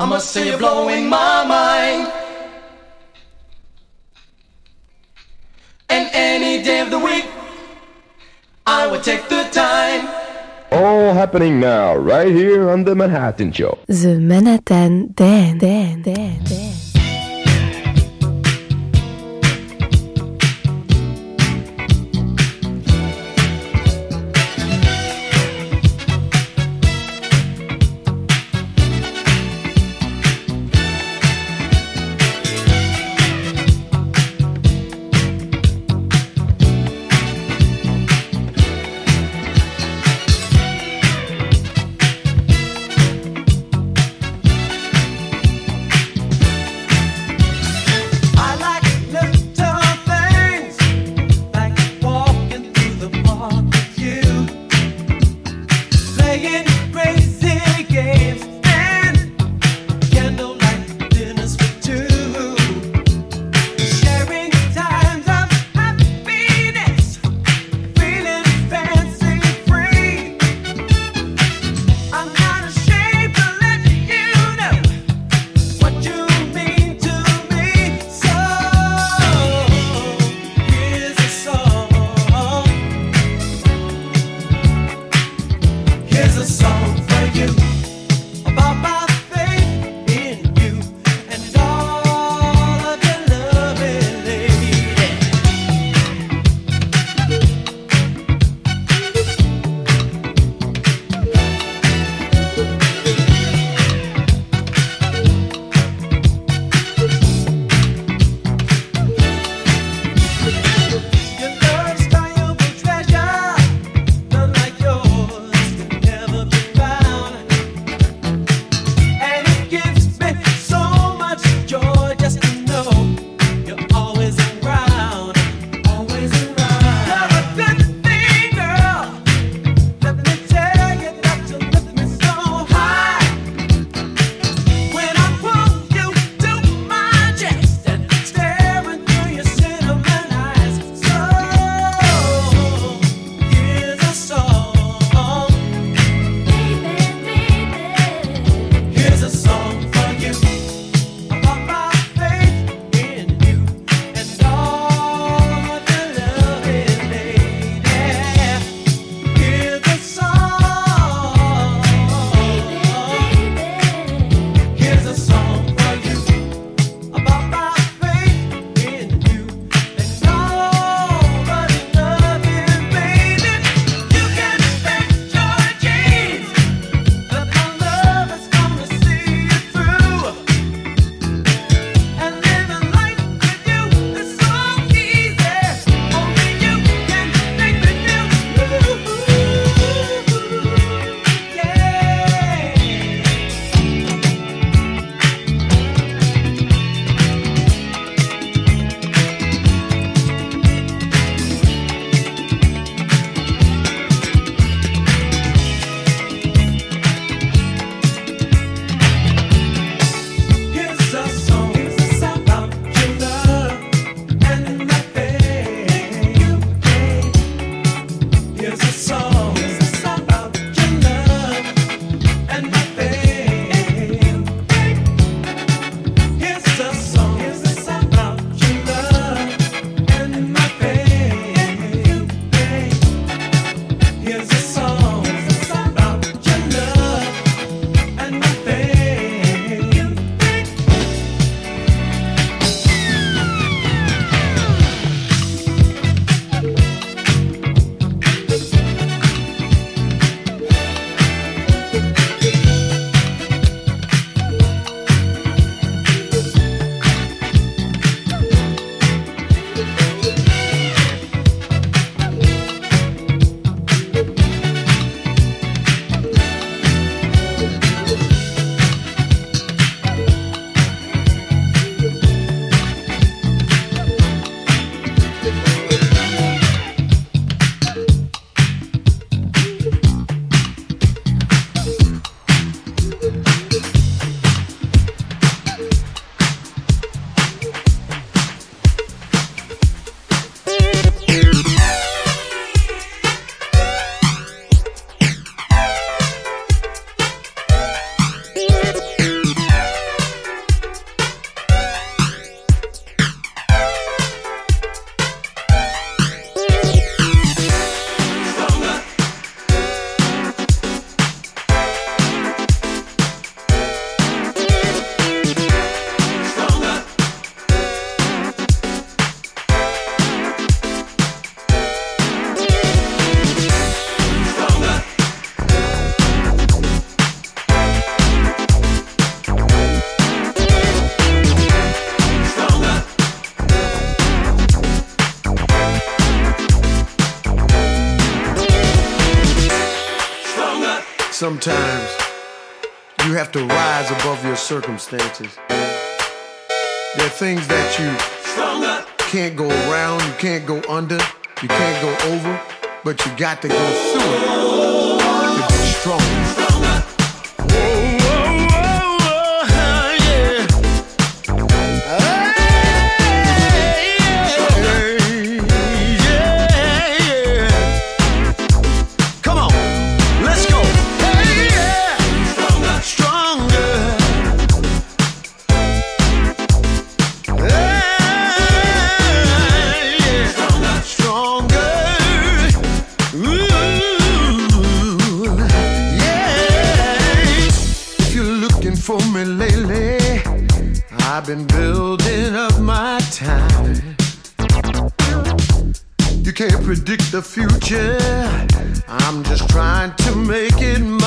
I must say you're blowing my mind. And any day of the week, I would take the time. All happening now, right here on The Manhattan Show. The Manhattan Dan Dan Dan Dan. have to rise above your circumstances. There are things that you Stronger. can't go around, you can't go under, you can't go over, but you got to go through it to be stronger. predict the future. I'm just trying to make it.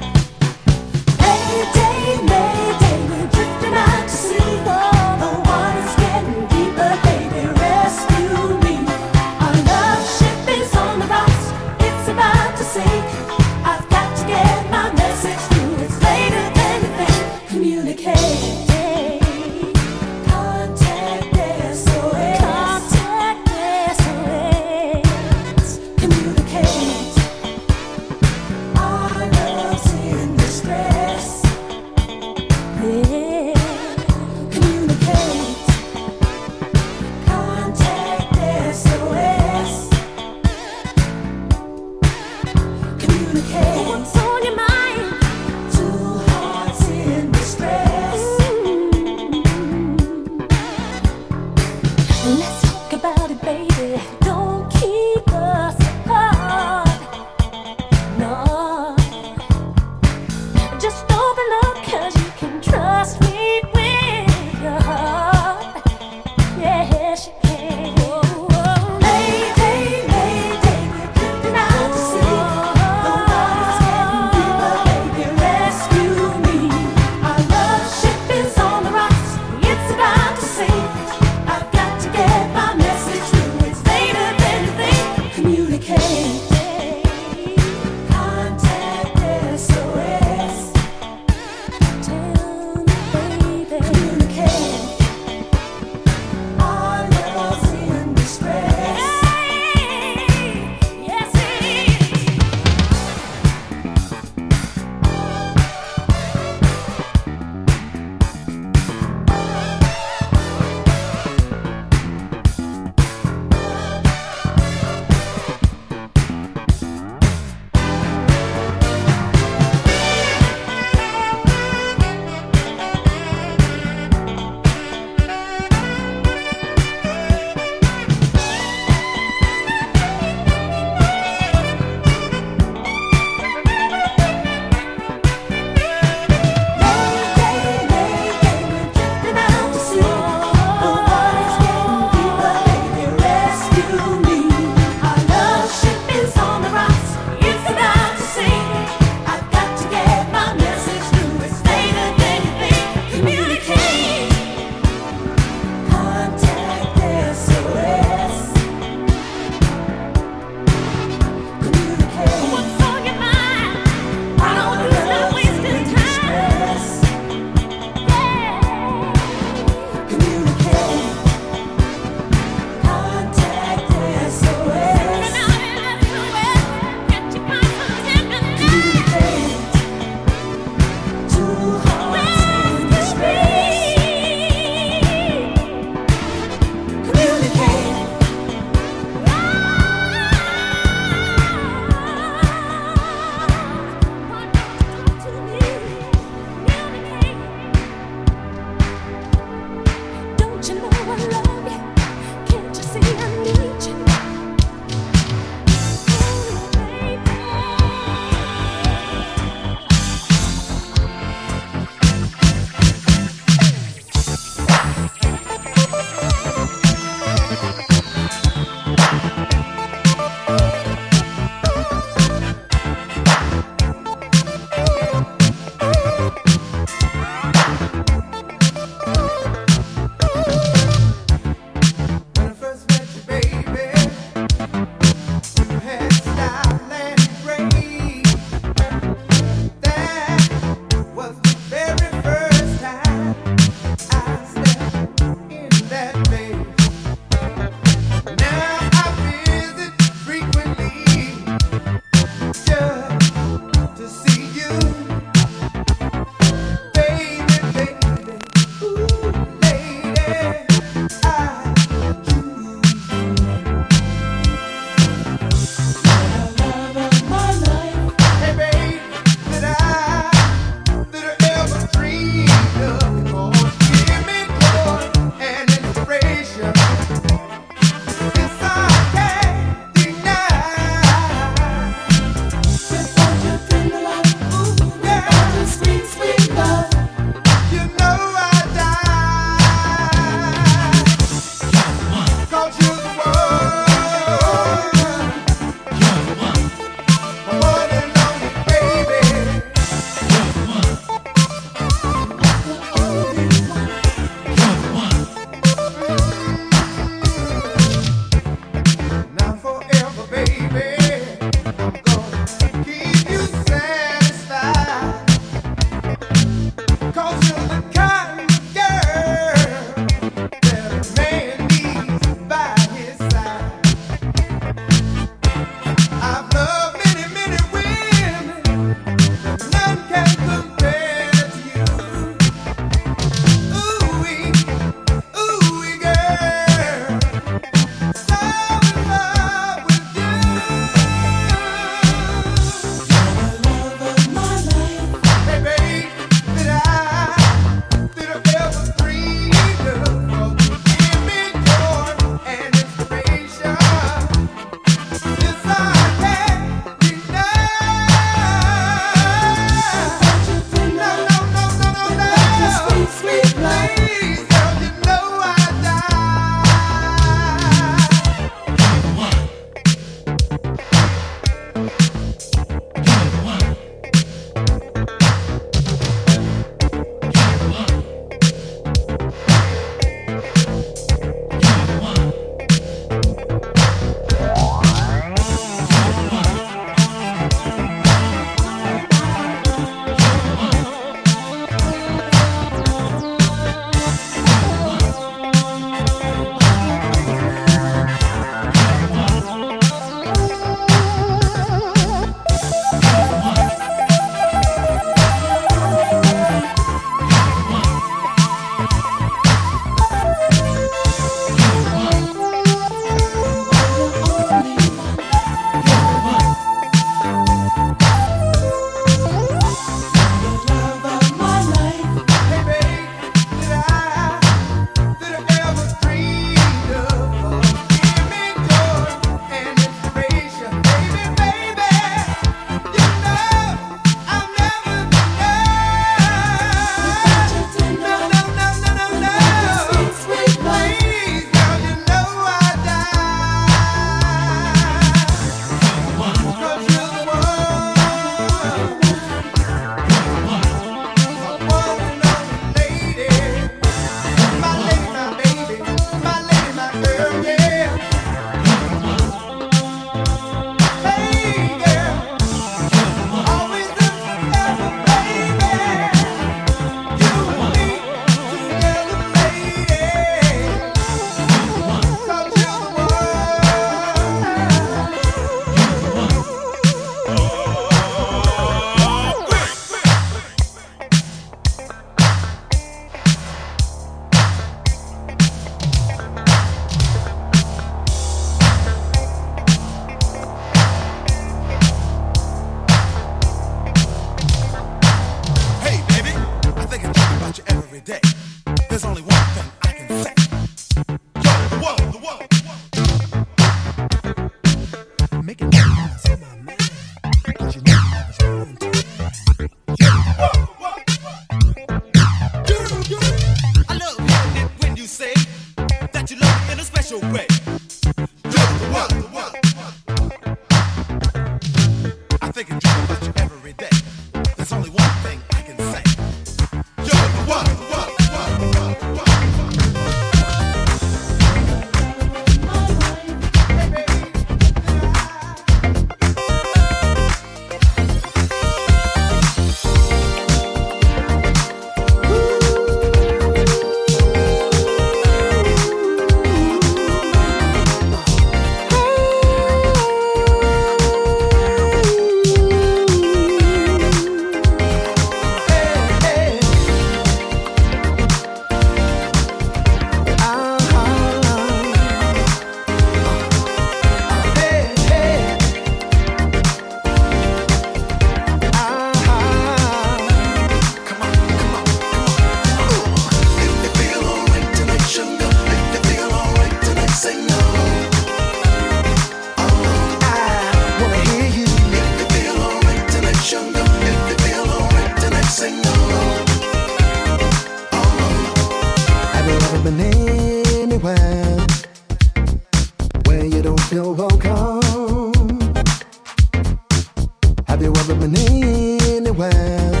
rubbing anywhere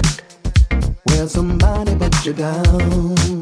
where somebody put you down.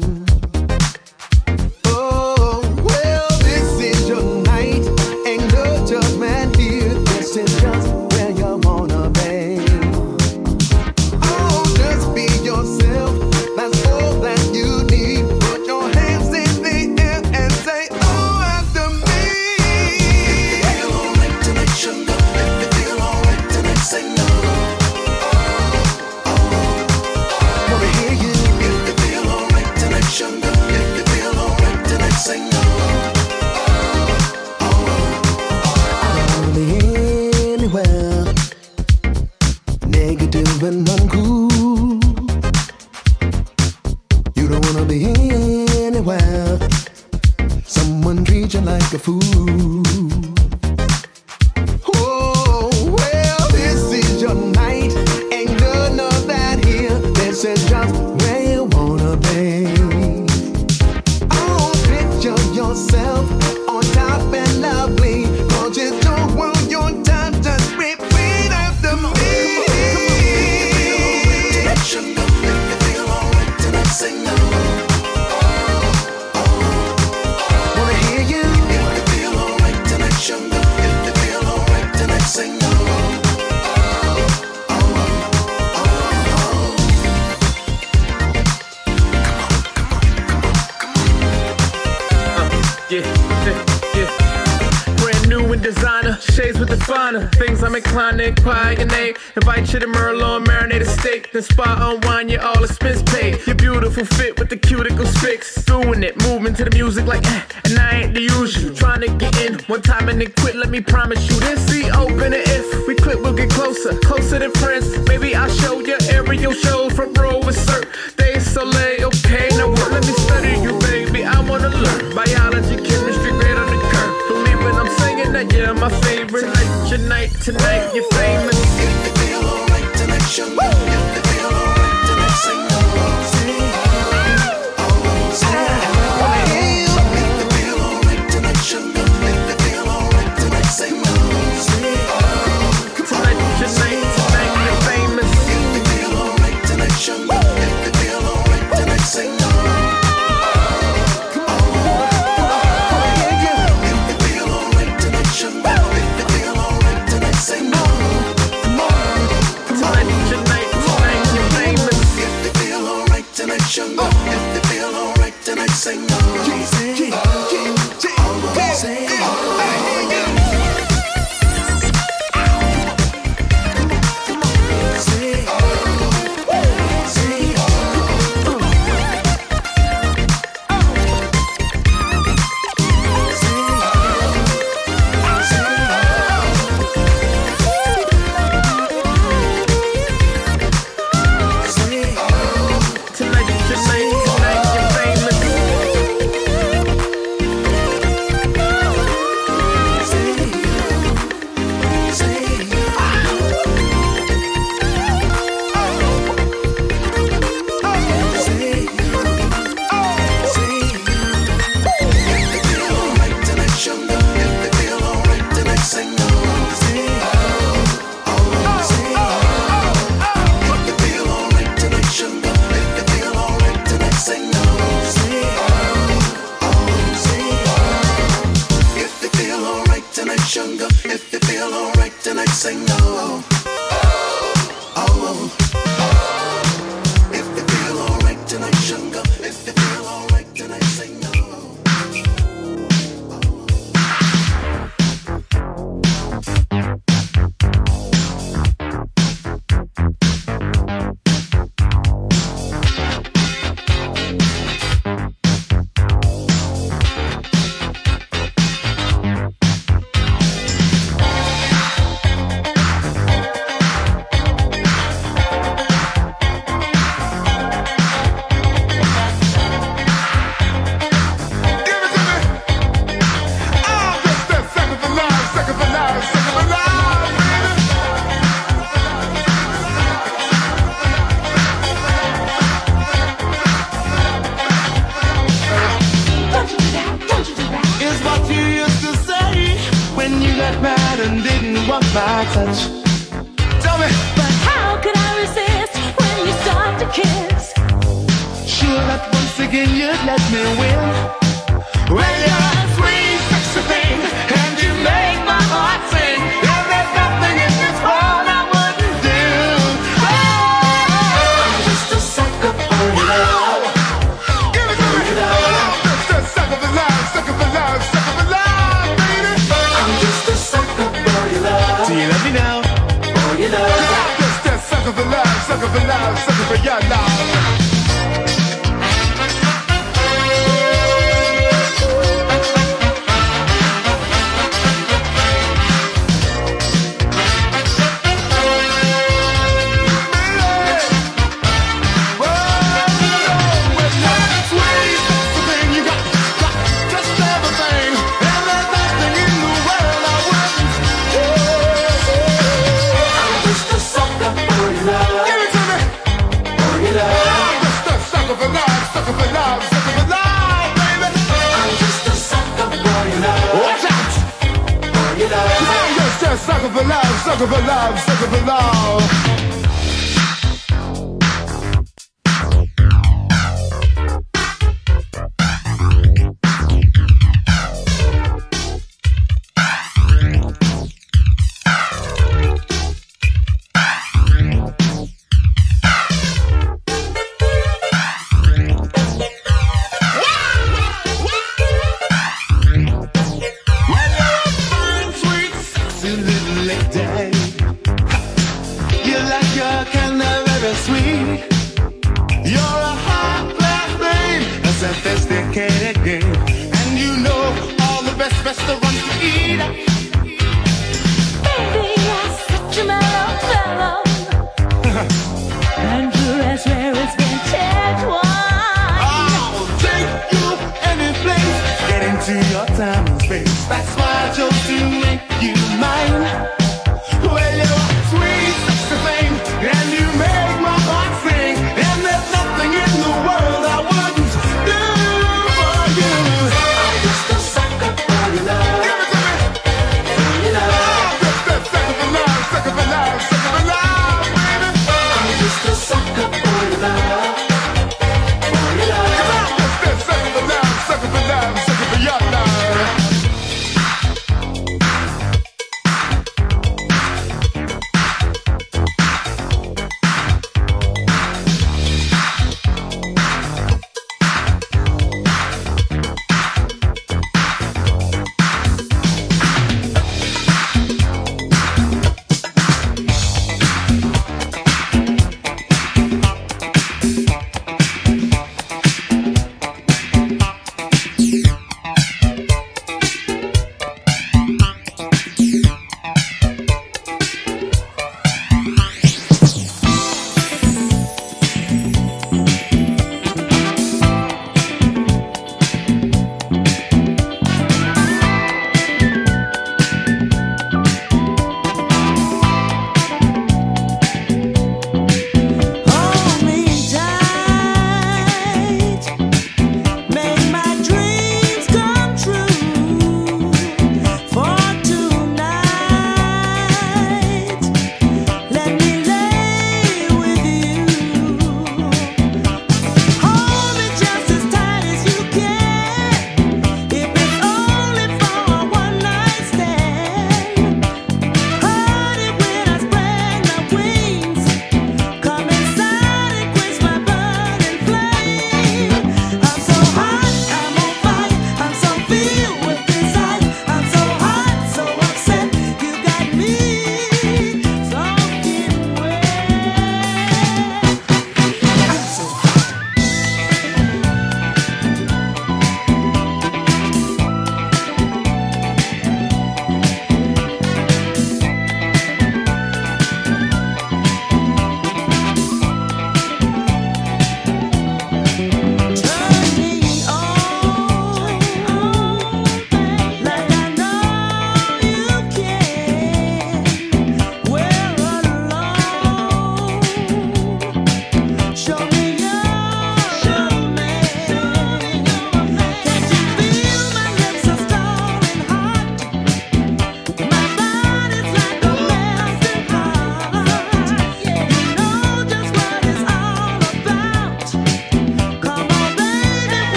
doesn't belong.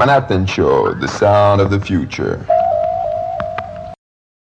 Manhattan Show, the sound of the future.